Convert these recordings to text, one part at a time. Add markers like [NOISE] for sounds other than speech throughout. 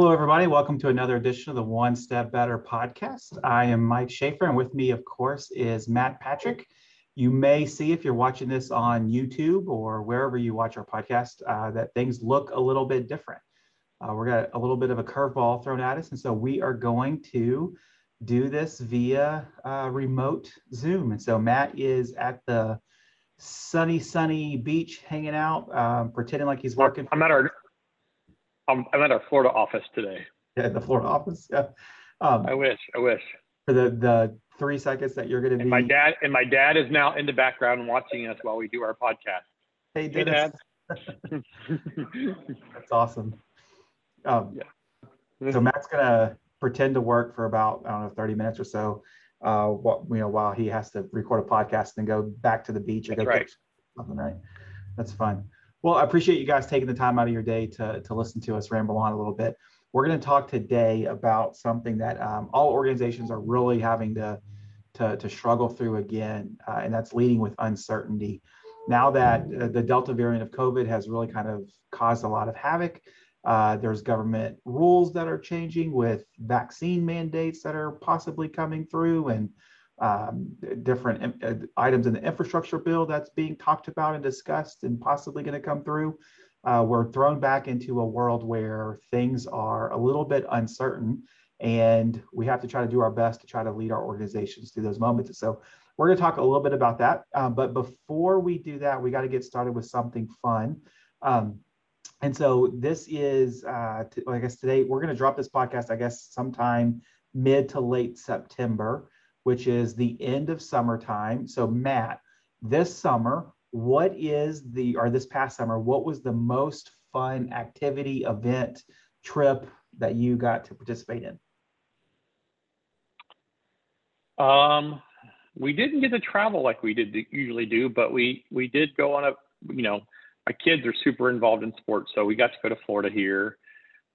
Hello, everybody. Welcome to another edition of the One Step Better podcast. I am Mike Schaefer, and with me, of course, is Matt Patrick. You may see if you're watching this on YouTube or wherever you watch our podcast uh, that things look a little bit different. Uh, we're got a little bit of a curveball thrown at us, and so we are going to do this via uh, remote Zoom. And so Matt is at the sunny, sunny beach, hanging out, um, pretending like he's working. I'm at our I'm, I'm at our Florida office today. Yeah, the Florida office. Yeah. Um, I wish. I wish. For the the three seconds that you're going to be. And my dad and my dad is now in the background watching us while we do our podcast. Hey, hey Dad. [LAUGHS] That's awesome. Um, yeah. so Matt's gonna pretend to work for about I don't know 30 minutes or so. Uh, what you know while he has to record a podcast and go back to the beach or That's go right. something. Right. That's fun. Well, I appreciate you guys taking the time out of your day to, to listen to us ramble on a little bit. We're going to talk today about something that um, all organizations are really having to, to, to struggle through again, uh, and that's leading with uncertainty. Now that uh, the Delta variant of COVID has really kind of caused a lot of havoc, uh, there's government rules that are changing with vaccine mandates that are possibly coming through, and um, different uh, items in the infrastructure bill that's being talked about and discussed and possibly going to come through. Uh, we're thrown back into a world where things are a little bit uncertain and we have to try to do our best to try to lead our organizations through those moments. So we're going to talk a little bit about that. Um, but before we do that, we got to get started with something fun. Um, and so this is, uh, I guess today we're going to drop this podcast, I guess, sometime mid to late September which is the end of summertime. So, Matt, this summer, what is the, or this past summer, what was the most fun activity, event, trip that you got to participate in? Um, we didn't get to travel like we did usually do, but we we did go on a you know my kids are super involved in sports, so we got to go to Florida here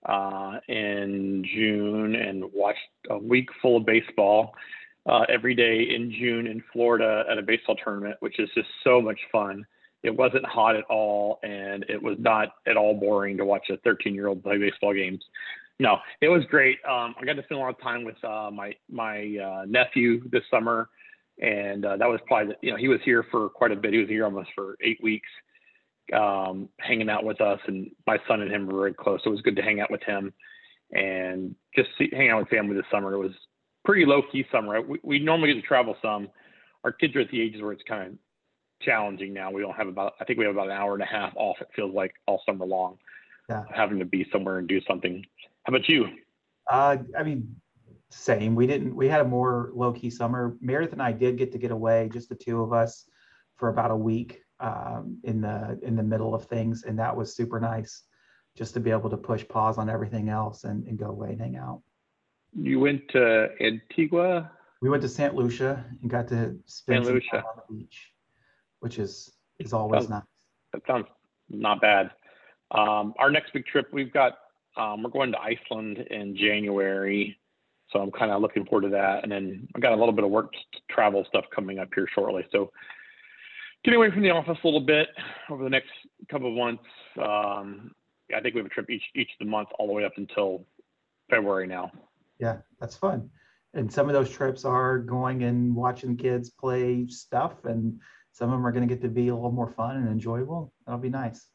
uh, in June and watched a week full of baseball uh, every day in June in Florida at a baseball tournament, which is just so much fun. It wasn't hot at all, and it was not at all boring to watch a 13 year old play baseball games. No, it was great. Um, I got to spend a lot of time with uh, my my uh, nephew this summer, and uh, that was probably you know he was here for quite a bit. He was here almost for eight weeks, um, hanging out with us, and my son and him were very close. So it was good to hang out with him and just see, hang out with family this summer. It was pretty low key summer. Right? We, we normally get to travel some. Our kids are at the ages where it's kind of challenging now. We don't have about, I think we have about an hour and a half off. It feels like all summer long, yeah. having to be somewhere and do something. How about you? Uh, I mean, same. We didn't. We had a more low key summer. Meredith and I did get to get away, just the two of us, for about a week um, in the in the middle of things, and that was super nice, just to be able to push pause on everything else and, and go away and hang out. You went to Antigua. We went to St. Lucia and got to spend St. Lucia. on the beach, which is is always sounds, nice. That sounds not bad. Um, our next big trip, we've got um, we're going to Iceland in January, so I'm kind of looking forward to that. And then I've got a little bit of work travel stuff coming up here shortly. So getting away from the office a little bit over the next couple of months. Um, I think we have a trip each each of the month all the way up until February now yeah, that's fun. And some of those trips are going and watching kids play stuff, and some of them are going to get to be a little more fun and enjoyable. That'll be nice.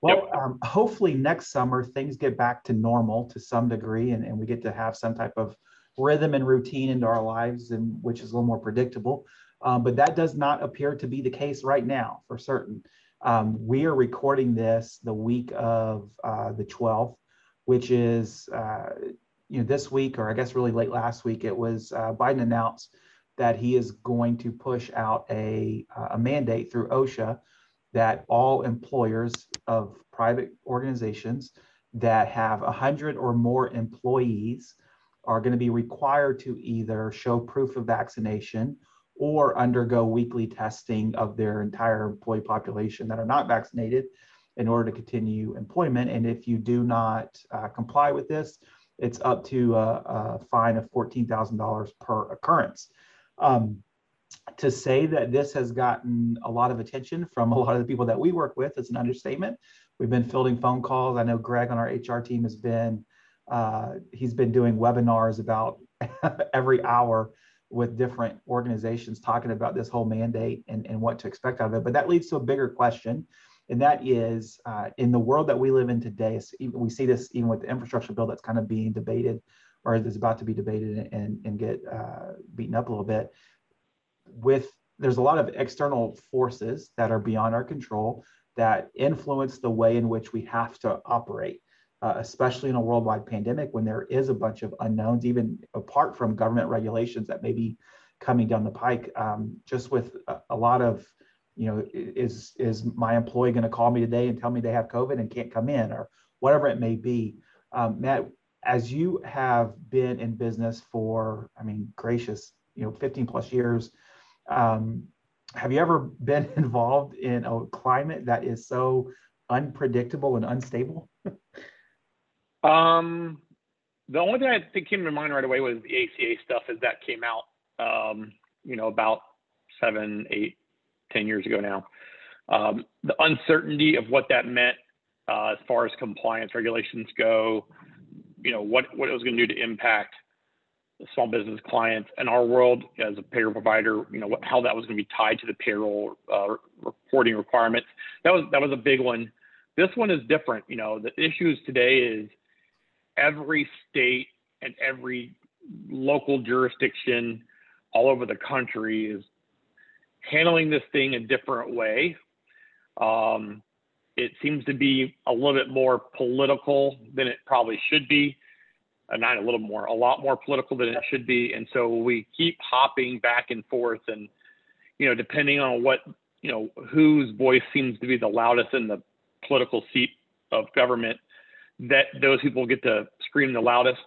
Well, yep. um, hopefully next summer things get back to normal to some degree, and, and we get to have some type of rhythm and routine into our lives, and which is a little more predictable. Um, but that does not appear to be the case right now, for certain. Um, we are recording this the week of uh, the 12th, which is uh, you know, this week, or I guess really late last week, it was uh, Biden announced that he is going to push out a, a mandate through OSHA that all employers of private organizations that have 100 or more employees are going to be required to either show proof of vaccination or undergo weekly testing of their entire employee population that are not vaccinated in order to continue employment. And if you do not uh, comply with this, it's up to a, a fine of $14,000 per occurrence. Um, to say that this has gotten a lot of attention from a lot of the people that we work with is an understatement. We've been fielding phone calls. I know Greg on our HR team has been uh, he's been doing webinars about [LAUGHS] every hour with different organizations talking about this whole mandate and, and what to expect out of it. But that leads to a bigger question, and that is uh, in the world that we live in today, we see this even with the infrastructure bill that's kind of being debated or is about to be debated and, and get uh, beaten up a little bit. With there's a lot of external forces that are beyond our control that influence the way in which we have to operate uh, especially in a worldwide pandemic when there is a bunch of unknowns, even apart from government regulations that may be coming down the pike. Um, just with a, a, lot of, you know, is is my employee going to call me today and tell me they have COVID and can't come in, or whatever it may be. Um, Matt, as you have been in business for, I mean, gracious, you know, 15 plus years. Um, have you ever [LAUGHS] been involved in a climate that is so unpredictable and unstable? [LAUGHS] Um, the only thing I think came to mind right away was the ACA stuff as that came out, um, you know, about seven, eight, ten years ago now. Um, the uncertainty of what that meant uh, as far as compliance regulations go, you know, what, what it was going to do to impact small business clients and our world as a payroll provider, you know, what, how that was going to be tied to the payroll uh, reporting requirements. That was, that was a big one. This one is different. You know, the issues today is every state and every local jurisdiction all over the country is handling this thing a different way. Um, it seems to be a little bit more political than it probably should be. Uh, not a little more, a lot more political than it should be. And so we keep hopping back and forth, and you know, depending on what you know, whose voice seems to be the loudest in the political seat of government, that those people get to scream the loudest.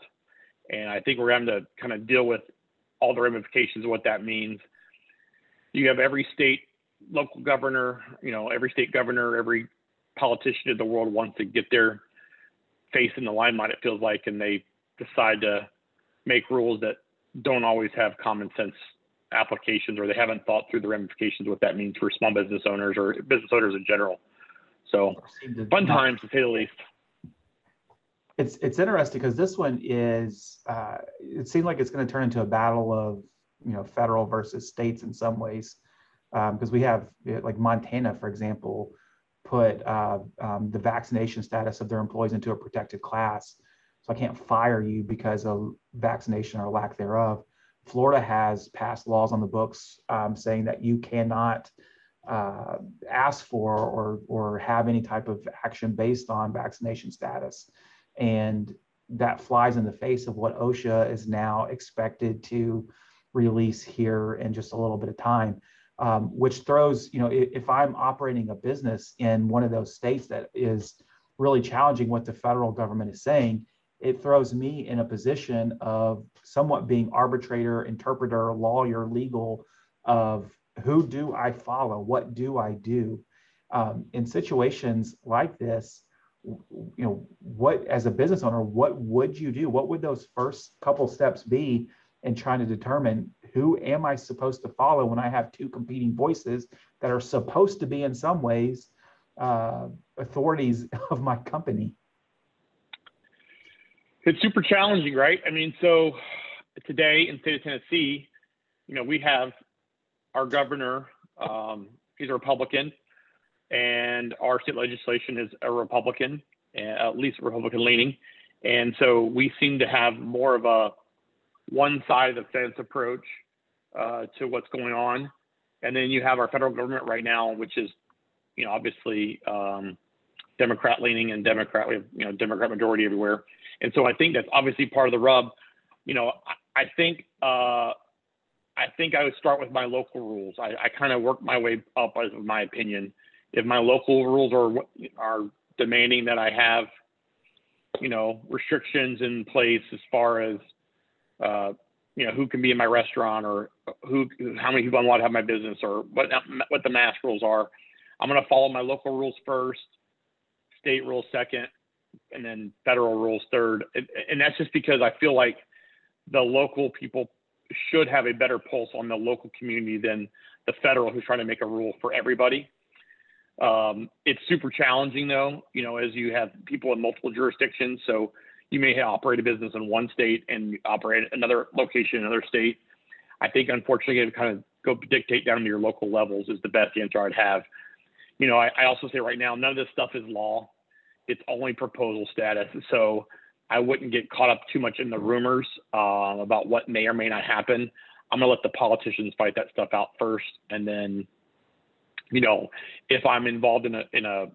And I think we're having to kind of deal with all the ramifications of what that means. You have every state local governor, you know, every state governor, every politician in the world wants to get their face in the limelight, it feels like, and they decide to make rules that don't always have common sense applications or they haven't thought through the ramifications what that means for small business owners or business owners in general. So fun times to say the least it's it's interesting because this one is uh, it seems like it's going to turn into a battle of you know federal versus states in some ways because um, we have like Montana, for example, put uh, um, the vaccination status of their employees into a protected class. So I can't fire you because of vaccination or lack thereof. Florida has passed laws on the books um, saying that you cannot uh, ask for or, or have any type of action based on vaccination status. And that flies in the face of what OSHA is now expected to release here in just a little bit of time. Um, which throws, you know, if, if I'm operating a business in one of those states that is really challenging what the federal government is saying, it throws me in a position of somewhat being arbitrator, interpreter, lawyer, legal of who do I follow? What do I do? Um, in situations like this, you know what as a business owner what would you do what would those first couple steps be in trying to determine who am i supposed to follow when i have two competing voices that are supposed to be in some ways uh, authorities [LAUGHS] of my company it's super challenging right i mean so today in state of tennessee you know we have our governor um, he's a republican and our state legislation is a Republican, at least Republican leaning. And so we seem to have more of a one side of the fence approach uh, to what's going on. And then you have our federal government right now, which is, you know, obviously um, Democrat leaning and Democrat, you know, Democrat majority everywhere. And so I think that's obviously part of the rub. You know, I, I think uh, I think I would start with my local rules. I, I kind of work my way up, as my opinion if my local rules are are demanding that I have, you know, restrictions in place as far as, uh, you know, who can be in my restaurant or who, how many people I'm allowed to have my business or what what the mask rules are. I'm going to follow my local rules first, state rules second, and then federal rules third. And, and that's just because I feel like the local people should have a better pulse on the local community than the federal, who's trying to make a rule for everybody. Um, it's super challenging though, you know, as you have people in multiple jurisdictions. So you may operate a business in one state and operate another location in another state. I think unfortunately, it kind of go dictate down to your local levels is the best answer I'd have. You know, I, I also say right now, none of this stuff is law. It's only proposal status. So I wouldn't get caught up too much in the rumors uh, about what may or may not happen. I'm gonna let the politicians fight that stuff out first, and then, you know, if I'm involved in a in a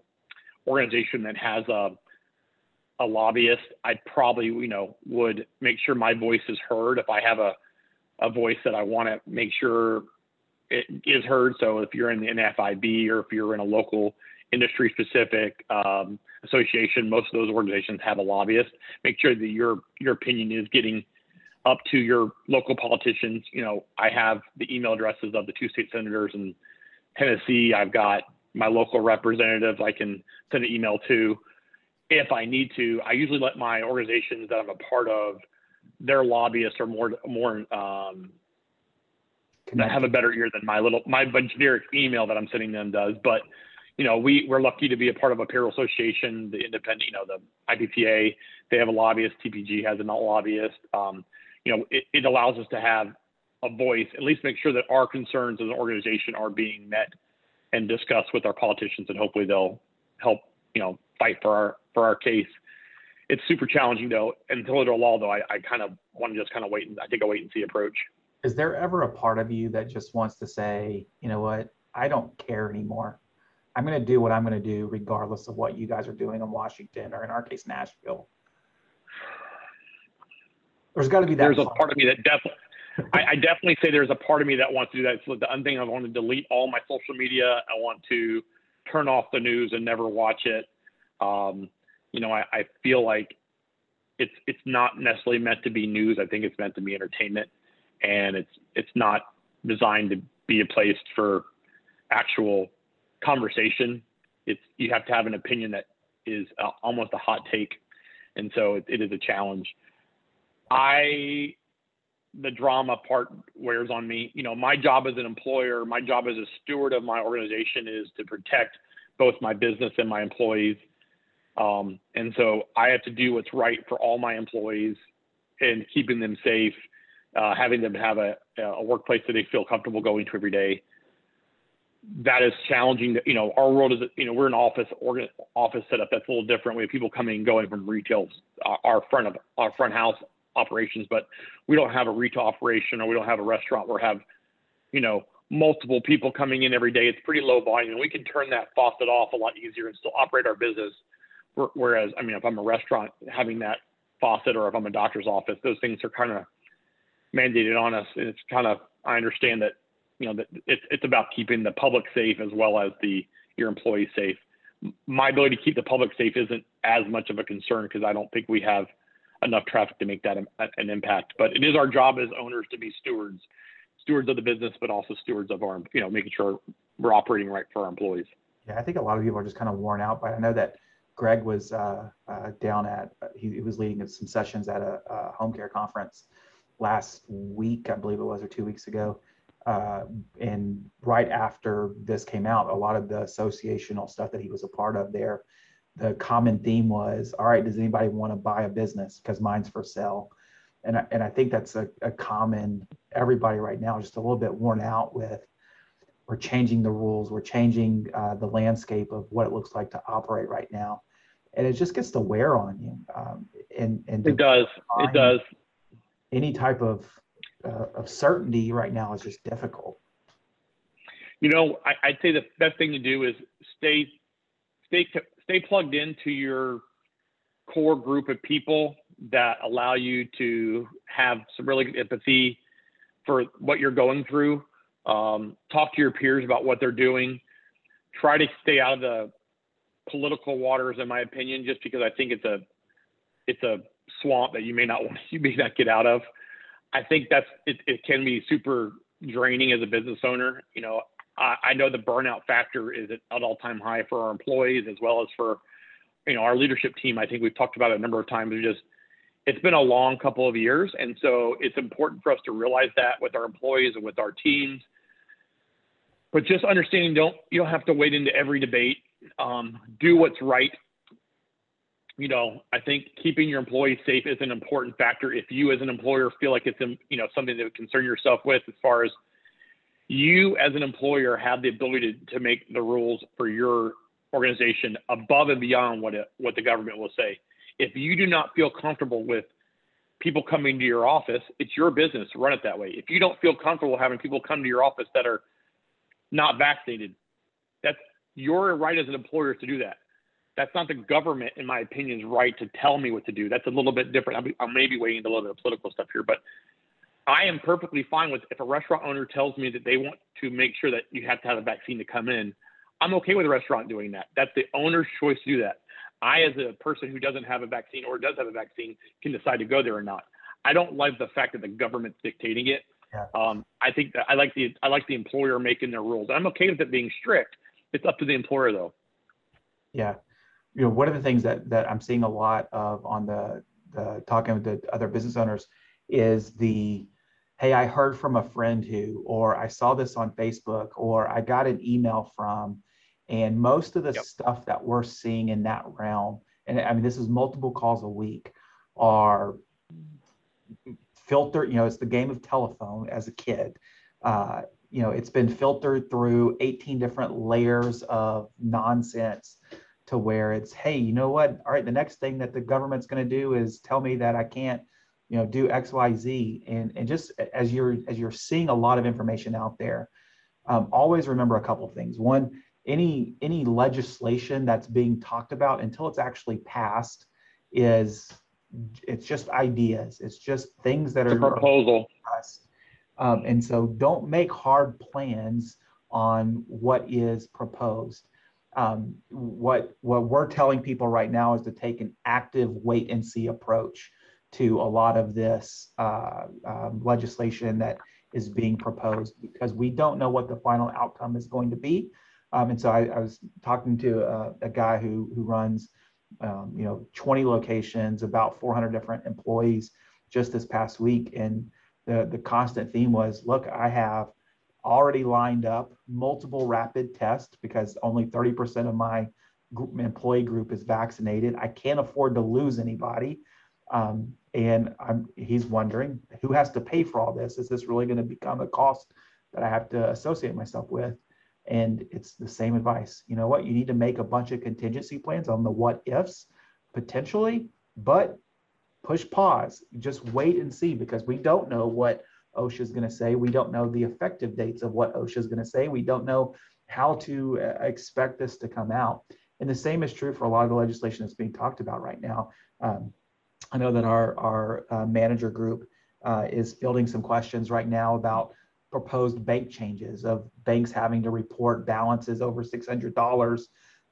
organization that has a a lobbyist, I probably you know would make sure my voice is heard. If I have a a voice that I want to make sure it is heard. So if you're in the NFIB or if you're in a local industry specific um, association, most of those organizations have a lobbyist. Make sure that your your opinion is getting up to your local politicians. You know, I have the email addresses of the two state senators in Tennessee. I've got my local representatives I can send an email to if I need to. I usually let my organizations that I'm a part of, their lobbyists are more more um, have a better ear than my little my generic email that I'm sending them does. But you know, we we're lucky to be a part of a peer association, the independent, you know, the IPPA. They have a lobbyist. TPG has a lobbyist. Um, you know, it, it allows us to have a voice, at least make sure that our concerns as an organization are being met and discussed with our politicians, and hopefully they'll help, you know, fight for our for our case. It's super challenging though. Until it's a law, though, I, I kind of want to just kind of wait and I take a wait and see approach. Is there ever a part of you that just wants to say, you know what, I don't care anymore. I'm going to do what I'm going to do, regardless of what you guys are doing in Washington or in our case, Nashville. There's got to be that. There's a part of me that definitely, I, I, definitely say there's a part of me that wants to do that. So the one thing I want to delete all my social media. I want to turn off the news and never watch it. Um, you know, I, I feel like it's it's not necessarily meant to be news. I think it's meant to be entertainment, and it's it's not designed to be a place for actual conversation. It's you have to have an opinion that is uh, almost a hot take, and so it, it is a challenge. I the drama part wears on me. You know, my job as an employer, my job as a steward of my organization is to protect both my business and my employees. Um, and so I have to do what's right for all my employees and keeping them safe, uh, having them have a, a workplace that they feel comfortable going to every day that is challenging. To, you know, our world is, you know, we're an office organ, office setup that's a little different. We have people coming and going from retail, our front of our front house operations, but we don't have a retail operation or we don't have a restaurant where have, you know, multiple people coming in every day. It's pretty low volume. We can turn that faucet off a lot easier and still operate our business. Whereas, I mean, if I'm a restaurant, having that faucet, or if I'm a doctor's office, those things are kind of mandated on us. And it's kind of, I understand that you know, that it's it's about keeping the public safe as well as the your employees safe. My ability to keep the public safe isn't as much of a concern because I don't think we have enough traffic to make that an impact. But it is our job as owners to be stewards, stewards of the business, but also stewards of our, you know, making sure we're operating right for our employees. Yeah, I think a lot of people are just kind of worn out But I know that Greg was uh, uh, down at he, he, was leading some sessions at a, a home care conference last week, I believe it was, or two weeks ago uh, and right after this came out, a lot of the associational stuff that he was a part of there, the common theme was, all right, does anybody want to buy a business? Because mine's for sale. And I, and I think that's a, a common, everybody right now just a little bit worn out with, we're changing the rules, we're changing uh, the landscape of what it looks like to operate right now. And it just gets to wear on you. Um, and, and it does, it does. Any type of uh, of certainty right now is just difficult. You know, I, would say the best thing to do is stay stay stay plugged into your core group of people that allow you to have some really good empathy for what you're going through. Um, talk to your peers about what they're doing. Try to stay out of the political waters, in my opinion, just because I think it's a it's a swamp that you may not [LAUGHS] want you may not get out of. I think that's it, it can be super draining as a business owner. You know, I, I know the burnout factor is at an all time high for our employees as well as for, you know, our leadership team. I think we've talked about it a number of times. Just it's been a long couple of years. And so it's important for us to realize that with our employees and with our teams. But just understanding, don't you don't have to wade into every debate. Um, do what's right. You know, I think keeping your employees safe is an important factor. If you, as an employer, feel like it's you know something to concern yourself with, as far as you as an employer have the ability to, to make the rules for your organization above and beyond what it, what the government will say. If you do not feel comfortable with people coming to your office, it's your business to run it that way. If you don't feel comfortable having people come to your office that are not vaccinated, that's your right as an employer to do that. That's not the government, in my opinion's right to tell me what to do. That's a little bit different. I'm, maybe weighing a little bit of political stuff here, but I am perfectly fine with if a restaurant owner tells me that they want to make sure that you have to have a vaccine to come in. I'm okay with a restaurant doing that. That's the owner's choice to do that. I, as a person who doesn't have a vaccine or does have a vaccine, can decide to go there or not. I don't like the fact that the government's dictating it. Yeah. Um, I think that I like the I like the employer making their rules. I'm okay with it being strict. It's up to the employer though. Yeah, you know, one of the things that that I'm seeing a lot of on the the talking with the other business owners is the hey, I heard from a friend who, or I saw this on Facebook, or I got an email from, and most of the yep. stuff that we're seeing in that realm, and I mean, this is multiple calls a week, are filtered. You know, it's the game of telephone as a kid. Uh, you know, it's been filtered through 18 different layers of nonsense to where it's, hey, you know what? All right, the next thing that the government's going to do is tell me that I can't, you know, do X, Y, Z. And and just as you're as you're seeing a lot of information out there, um, always remember a couple of things. One, any any legislation that's being talked about until it's actually passed is it's just ideas it's just things that it's are a proposal um, and so don't make hard plans on what is proposed um, what what we're telling people right now is to take an active wait and see approach to a lot of this uh, um, legislation that is being proposed because we don't know what the final outcome is going to be um, and so I, I, was talking to a, a, guy who, who runs, um, you know, 20 locations, about 400 different employees just this past week. And the, the constant theme was, look, I have already lined up multiple rapid tests because only 30% of my group, employee group is vaccinated. I can't afford to lose anybody. Um, and I'm, he's wondering who has to pay for all this? Is this really going to become a cost that I have to associate myself with? And it's the same advice. You know what? You need to make a bunch of contingency plans on the what ifs potentially, but push pause. Just wait and see because we don't know what OSHA is going to say. We don't know the effective dates of what OSHA is going to say. We don't know how to uh, expect this to come out. And the same is true for a lot of the legislation that's being talked about right now. Um, I know that our, our uh, manager group uh, is fielding some questions right now about proposed bank changes of banks having to report balances over $600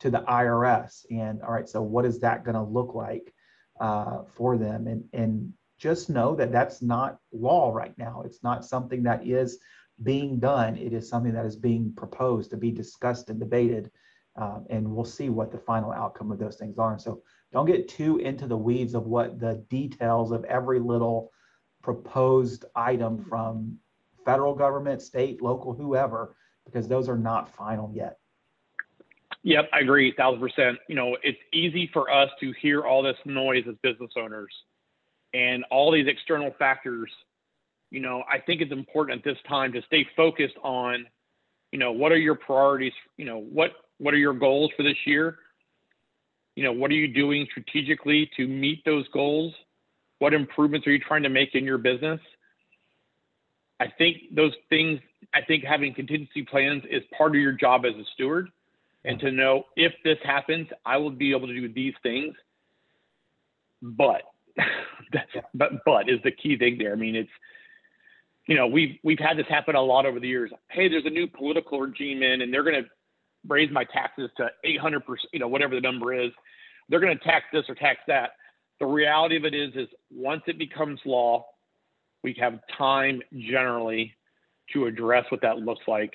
to the IRS. And all right, so what is that going to look like uh, for them? And, and just know that that's not law right now. It's not something that is being done. It is something that is being proposed to be discussed and debated. Um, and we'll see what the final outcome of those things are. And so don't get too into the weeds of what the details of every little proposed item hmm. from federal government, state, local, whoever, because those are not final yet. Yep, I agree, thousand percent. You know, it's easy for us to hear all this noise as business owners and all these external factors. You know, I think it's important at this time to stay focused on, you know, what are your priorities? You know, what what are your goals for this year? You know, what are you doing strategically to meet those goals? What improvements are you trying to make in your business? I think those things, I think having contingency plans is part of your job as a steward. And to know if this happens, I will be able to do these things. But, [LAUGHS] but, but is the key thing there. I mean, it's, you know, we've, we've had this happen a lot over the years. Hey, there's a new political regime in and they're going to raise my taxes to 800%, you know, whatever the number is. They're going to tax this or tax that. The reality of it is, is once it becomes law, we have time generally to address what that looks like,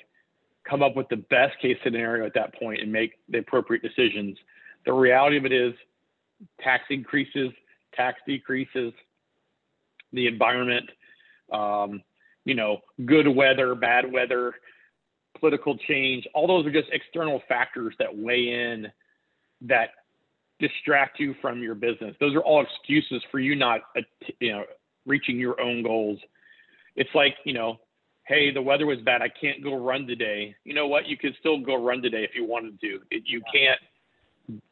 come up with the best case scenario at that point, and make the appropriate decisions. The reality of it is, tax increases, tax decreases, the environment, um, you know, good weather, bad weather, political change. All those are just external factors that weigh in that distract you from your business. Those are all excuses for you not, you know, reaching your own goals. It's like, you know, hey, the weather was bad. I can't go run today. You know what? You could still go run today if you wanted to. It, you can't.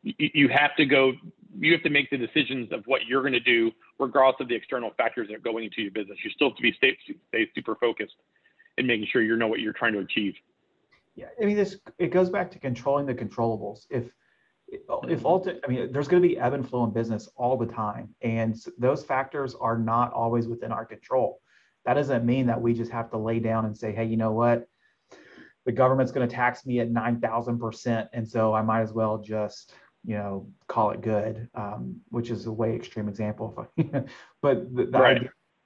You have to go. You have to make the decisions of what you're going to do, regardless of the external factors that are going into your business. You still have to be stay, stay super focused and making sure you know what you're trying to achieve. Yeah, I mean, this it goes back to controlling the controllables. If if mm-hmm. ulti- I mean, there's going to be ebb and flow in business all the time, and those factors are not always within our control. That doesn't mean that we just have to lay down and say, hey, you know what? The government's going to tax me at 9,000%. And so I might as well just, you know, call it good, um, which is a way extreme example. [LAUGHS] but the, the right.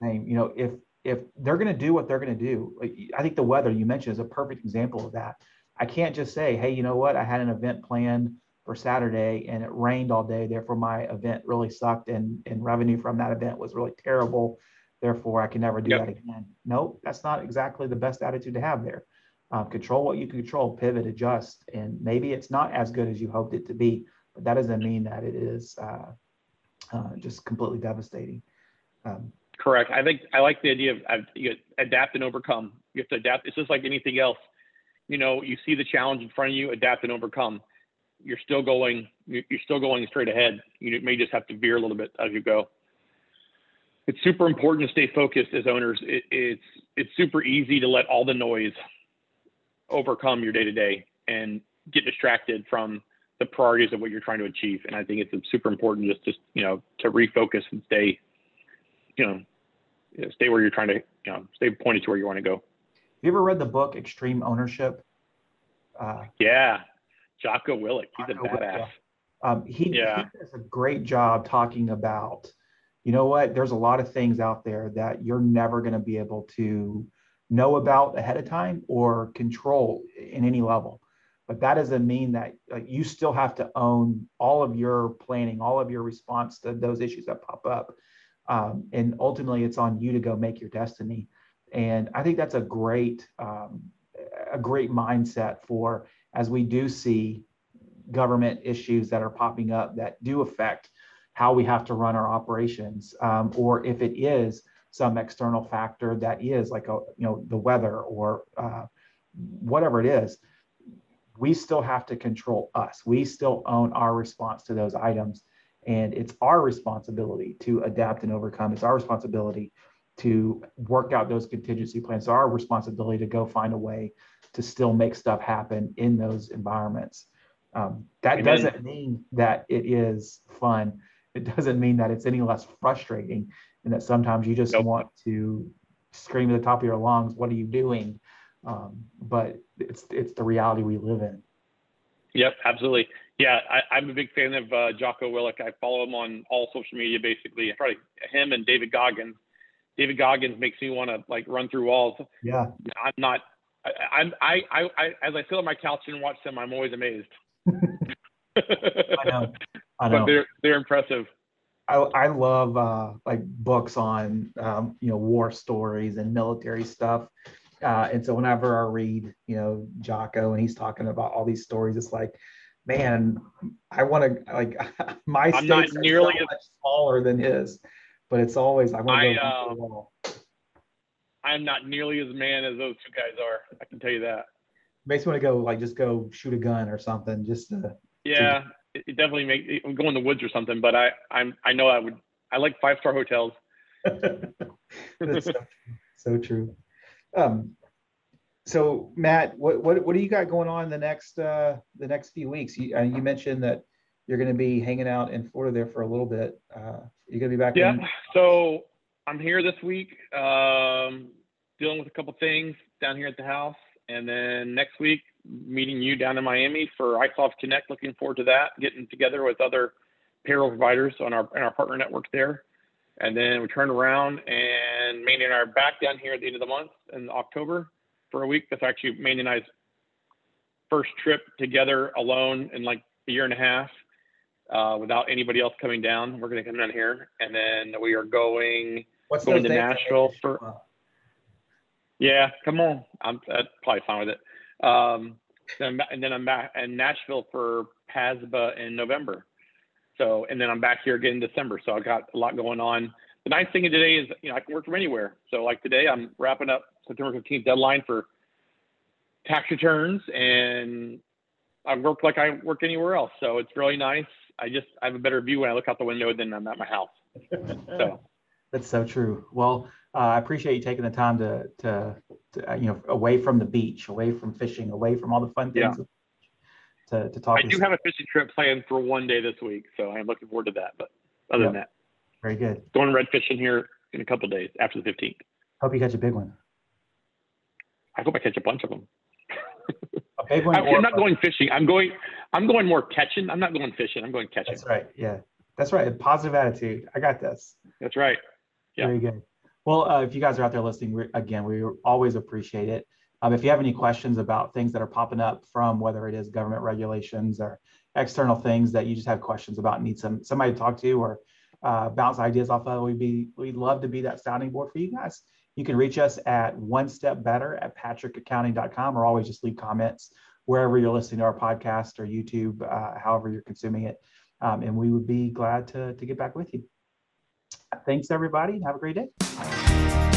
idea, you know, if, if they're going to do what they're going to do, I think the weather you mentioned is a perfect example of that. I can't just say, hey, you know what? I had an event planned for Saturday and it rained all day. Therefore, my event really sucked and, and revenue from that event was really terrible therefore I can never do yep. that again. Nope, that's not exactly the best attitude to have there. Um, control what you can control, pivot, adjust, and maybe it's not as good as you hoped it to be, but that doesn't mean that it is uh, uh, just completely devastating. Um, Correct. I think I like the idea of, adapt and overcome. You have to adapt. It's just like anything else. You know, you see the challenge in front of you, adapt and overcome. You're still going. You're still going straight ahead. You may just have to veer a little bit as you go it's super important to stay focused as owners. It, it's it's super easy to let all the noise overcome your day to day and get distracted from the priorities of what you're trying to achieve. And I think it's super important just to you know to refocus and stay you know stay where you're trying to you know stay pointed to where you want to go. Have you ever read the book Extreme Ownership? Uh, yeah, Jocko Willink. He's Jocko a badass. Yeah. Um, he, yeah. he does a great job talking about you know what? There's a lot of things out there that you're never going to be able to know about ahead of time or control in any level. But that doesn't mean that like, you still have to own all of your planning, all of your response to those issues that pop up. Um, and ultimately, it's on you to go make your destiny. And I think that's a great, um, a great mindset for as we do see government issues that are popping up that do affect how we have to run our operations, um, or if it is some external factor that is like a you know the weather or uh, whatever it is, we still have to control us. We still own our response to those items, and it's our responsibility to adapt and overcome. It's our responsibility to work out those contingency plans. It's our responsibility to go find a way to still make stuff happen in those environments. Um, that Amen. doesn't mean that it is fun it doesn't mean that it's any less frustrating and that sometimes you just nope. want to scream at the top of your lungs, what are you doing? Um, but it's it's the reality we live in. Yep, absolutely. Yeah, I, am a big fan of uh, Jocko Willink. I follow him on all social media, basically. Probably him and David Goggins. David Goggins makes me want to like run through walls. Yeah, I'm not. I, I'm I, I, I as I sit on my couch and watch them, I'm always amazed. [LAUGHS] I know. I know. But they're they're impressive. I, I love uh, like books on um, you know war stories and military stuff. Uh, and so whenever I read, you know, Jocko and he's talking about all these stories, it's like, man, I want to like [LAUGHS] my I'm not nearly so much smaller than his, but it's always I want to go. Uh, I'm not nearly as man as those two guys are. I can tell you that. Makes me want to go like just go shoot a gun or something, just to, yeah. To, it definitely make go in the woods or something. But I I'm I know I would I like five star hotels. [LAUGHS] That's so, so true. Um, so Matt, what, what what do you got going on the next uh, the next few weeks? You, uh, you mentioned that you're going to be hanging out in Florida there for a little bit. Uh, you're going to be back. Yeah. In- so I'm here this week, um, dealing with a couple things down here at the house, and then next week meeting you down in Miami for iSolved Connect. Looking forward to that, getting together with other payroll providers on our in our partner network there. And then we turn around and Mandy and I are back down here at the end of the month in October for a week. That's actually Mandy and I's first trip together alone in like a year and a half uh, without anybody else coming down. We're going to come down here. And then we are going What's going to Nashville for. Yeah, come on. I'm, I'm probably fine with it. Um, and then I'm back in Nashville for PASBA in November. So, and then I'm back here again in December. So I got a lot going on. The nice thing today is, you know, I can work from anywhere. So like today, I'm wrapping up September 15th deadline for tax returns, and I work like I work anywhere else. So it's really nice. I just I have a better view when I look out the window than I'm at my house. So [LAUGHS] that's so true. Well, uh, I appreciate you taking the time to, to, to uh, you know, away from the beach, away from fishing, away from all the fun things. Yeah. To, to talk. I do have a fishing trip planned for one day this week, so I'm looking forward to that. But other than that, very good. Going red fishing here in a couple days after the 15th. Hope you catch a big one. I hope I catch a bunch of them. a big one. [LAUGHS] I'm not going fishing. I'm going. I'm going more catching. I'm not going fishing. I'm going catching. That's right. Yeah, that's right. A positive attitude. I got this. That's right. Yeah. Very good. Well, uh, if you guys are out there listening, we, again, we always appreciate it. Um, if you have any questions about things that are popping up from whether it is government regulations or external things that you just have questions about, need some somebody to talk to or uh, bounce ideas off of, we'd be we'd love to be that sounding board for you guys. You can reach us at one step better at patrickaccounting.com or always just leave comments wherever you're listening to our podcast or YouTube, uh, however you're consuming it. Um, and we would be glad to, to get back with you. Thanks, everybody. Have a great day.